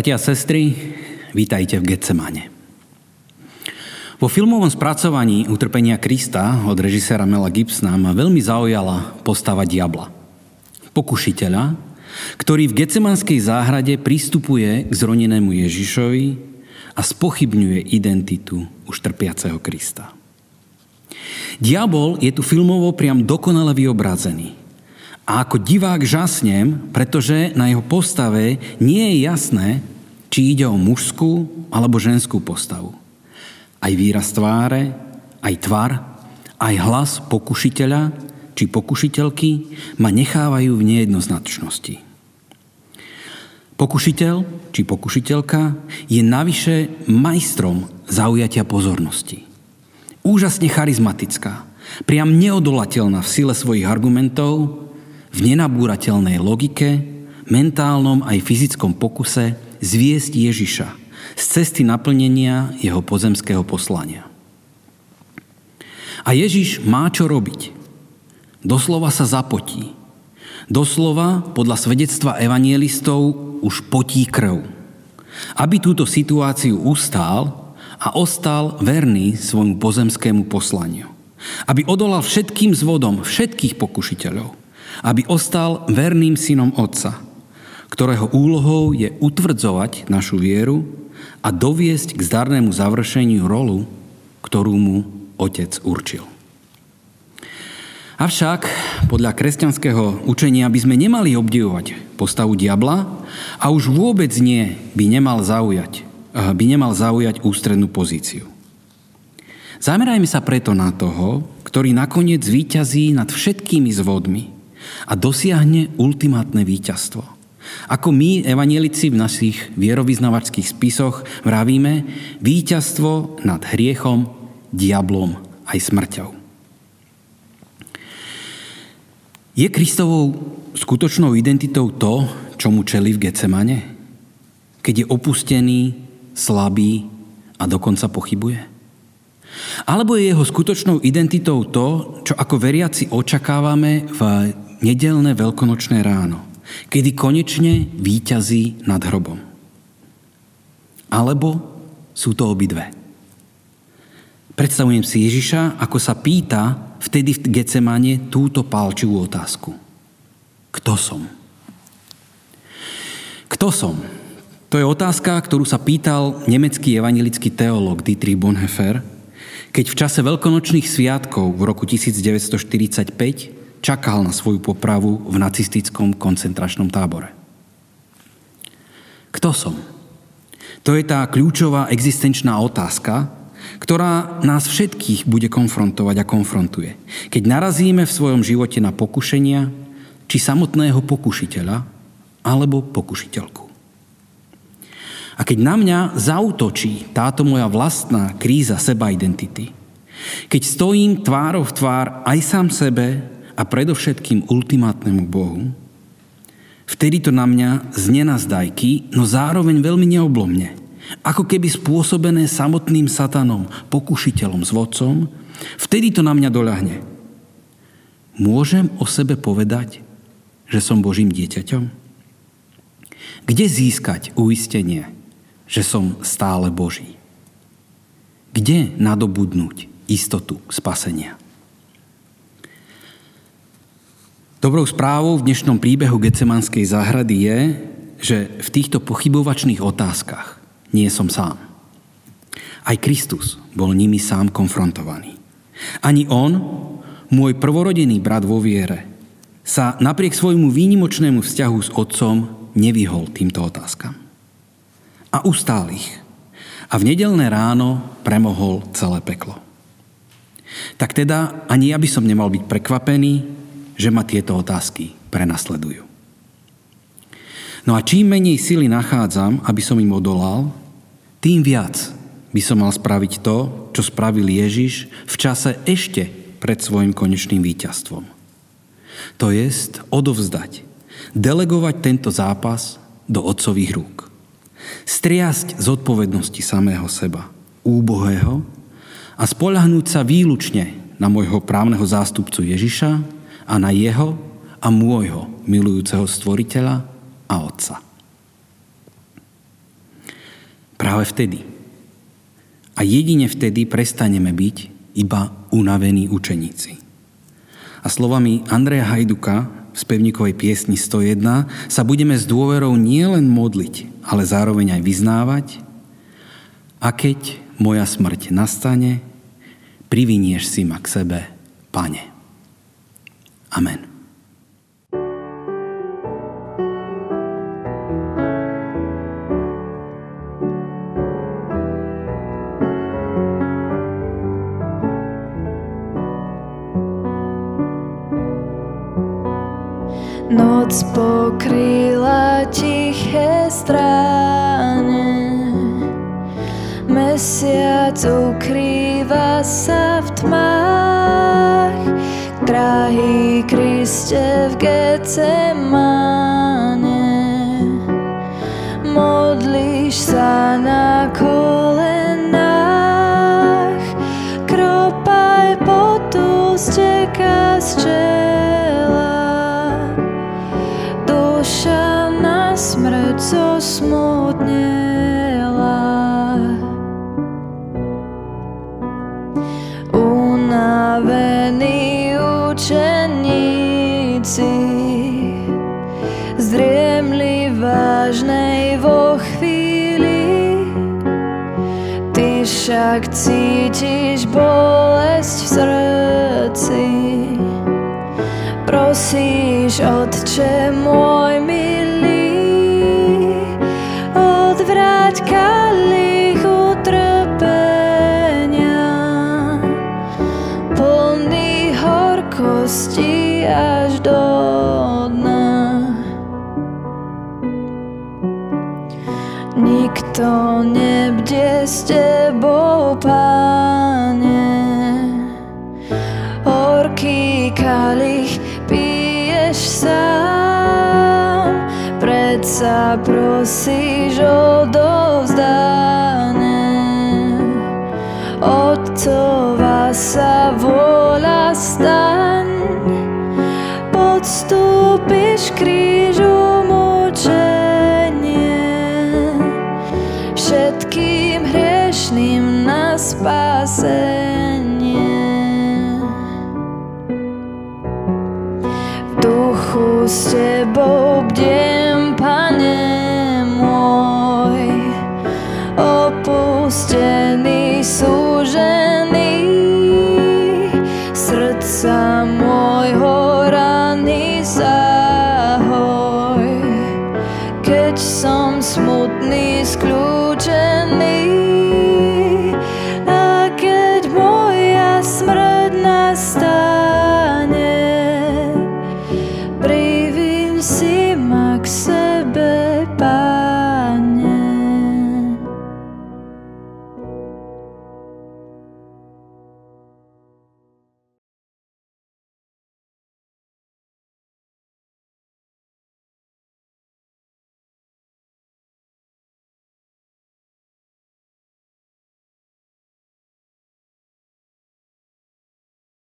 Bratia a sestry, vítajte v Getsemane. Vo filmovom spracovaní Utrpenia Krista od režiséra Mela Gibsona ma veľmi zaujala postava diabla. Pokušiteľa, ktorý v Getsemanskej záhrade pristupuje k zronenému Ježišovi a spochybňuje identitu už trpiaceho Krista. Diabol je tu filmovo priam dokonale vyobrazený. A ako divák žasnem, pretože na jeho postave nie je jasné, či ide o mužskú alebo ženskú postavu. Aj výraz tváre, aj tvar, aj hlas pokušiteľa či pokušiteľky ma nechávajú v nejednoznačnosti. Pokušiteľ či pokušiteľka je navyše majstrom zaujatia pozornosti. Úžasne charizmatická, priam neodolateľná v sile svojich argumentov, v nenabúrateľnej logike, mentálnom aj fyzickom pokuse zviesť Ježiša z cesty naplnenia jeho pozemského poslania. A Ježiš má čo robiť. Doslova sa zapotí. Doslova, podľa svedectva evangelistov, už potí krv. Aby túto situáciu ustál a ostal verný svojmu pozemskému poslaniu. Aby odolal všetkým zvodom všetkých pokušiteľov aby ostal verným synom Otca, ktorého úlohou je utvrdzovať našu vieru a doviesť k zdarnému završeniu rolu, ktorú mu Otec určil. Avšak podľa kresťanského učenia by sme nemali obdivovať postavu diabla a už vôbec nie by nemal zaujať, eh, by nemal zaujať ústrednú pozíciu. Zamerajme sa preto na toho, ktorý nakoniec výťazí nad všetkými zvodmi a dosiahne ultimátne víťazstvo. Ako my, evanielici v našich vierovýznavačských spisoch vravíme, víťazstvo nad hriechom, diablom aj smrťou. Je Kristovou skutočnou identitou to, čo mu čeli v Getsemane? Keď je opustený, slabý a dokonca pochybuje? Alebo je jeho skutočnou identitou to, čo ako veriaci očakávame v nedelné veľkonočné ráno, kedy konečne výťazí nad hrobom. Alebo sú to obidve. Predstavujem si Ježiša, ako sa pýta vtedy v Getsemane túto palčivú otázku. Kto som? Kto som? To je otázka, ktorú sa pýtal nemecký evangelický teológ Dietrich Bonhoeffer, keď v čase veľkonočných sviatkov v roku 1945 čakal na svoju popravu v nacistickom koncentračnom tábore. Kto som? To je tá kľúčová existenčná otázka, ktorá nás všetkých bude konfrontovať a konfrontuje. Keď narazíme v svojom živote na pokušenia, či samotného pokušiteľa, alebo pokušiteľku. A keď na mňa zautočí táto moja vlastná kríza seba identity, keď stojím tvárov v tvár aj sám sebe, a predovšetkým ultimátnemu Bohu, vtedy to na mňa znie na zdajky, no zároveň veľmi neoblomne. Ako keby spôsobené samotným satanom, pokušiteľom, s vodcom, vtedy to na mňa doľahne. Môžem o sebe povedať, že som Božím dieťaťom? Kde získať uistenie, že som stále Boží? Kde nadobudnúť istotu spasenia? Dobrou správou v dnešnom príbehu Gecemanskej záhrady je, že v týchto pochybovačných otázkach nie som sám. Aj Kristus bol nimi sám konfrontovaný. Ani on, môj prvorodený brat vo viere, sa napriek svojmu výnimočnému vzťahu s otcom nevyhol týmto otázkam. A ustál ich. A v nedelné ráno premohol celé peklo. Tak teda ani ja by som nemal byť prekvapený, že ma tieto otázky prenasledujú. No a čím menej sily nachádzam, aby som im odolal, tým viac by som mal spraviť to, čo spravil Ježiš v čase ešte pred svojim konečným víťazstvom. To jest odovzdať, delegovať tento zápas do otcových rúk. Striasť zodpovednosti samého seba, úbohého a spolahnúť sa výlučne na môjho právneho zástupcu Ježiša, a na jeho a môjho milujúceho stvoriteľa a otca. Práve vtedy. A jedine vtedy prestaneme byť iba unavení učeníci. A slovami Andreja Hajduka v spevníkovej piesni 101 sa budeme s dôverou nielen modliť, ale zároveň aj vyznávať. A keď moja smrť nastane, privinieš si ma k sebe, Pane. Amen. Noc pokryla tiché stráne Mesiac ukrýva sa v tmách Drahý Kriste v Getsemane Modlíš sa na kolenách Kropaj potu steka z čel smrť zosmutnela. Učeníci zdriemli vážnej vo chvíli. Ty však cítiš bolesť v srdci. Prosíš, Otče môj Nikto nebde s tebou, páne, horký kalich piješ sám, predsa prosíš odovzdané. Otcova sa vola staň, podstúpiš krížu všetkým hriešným na spasenie. V duchu s tebou bdiem,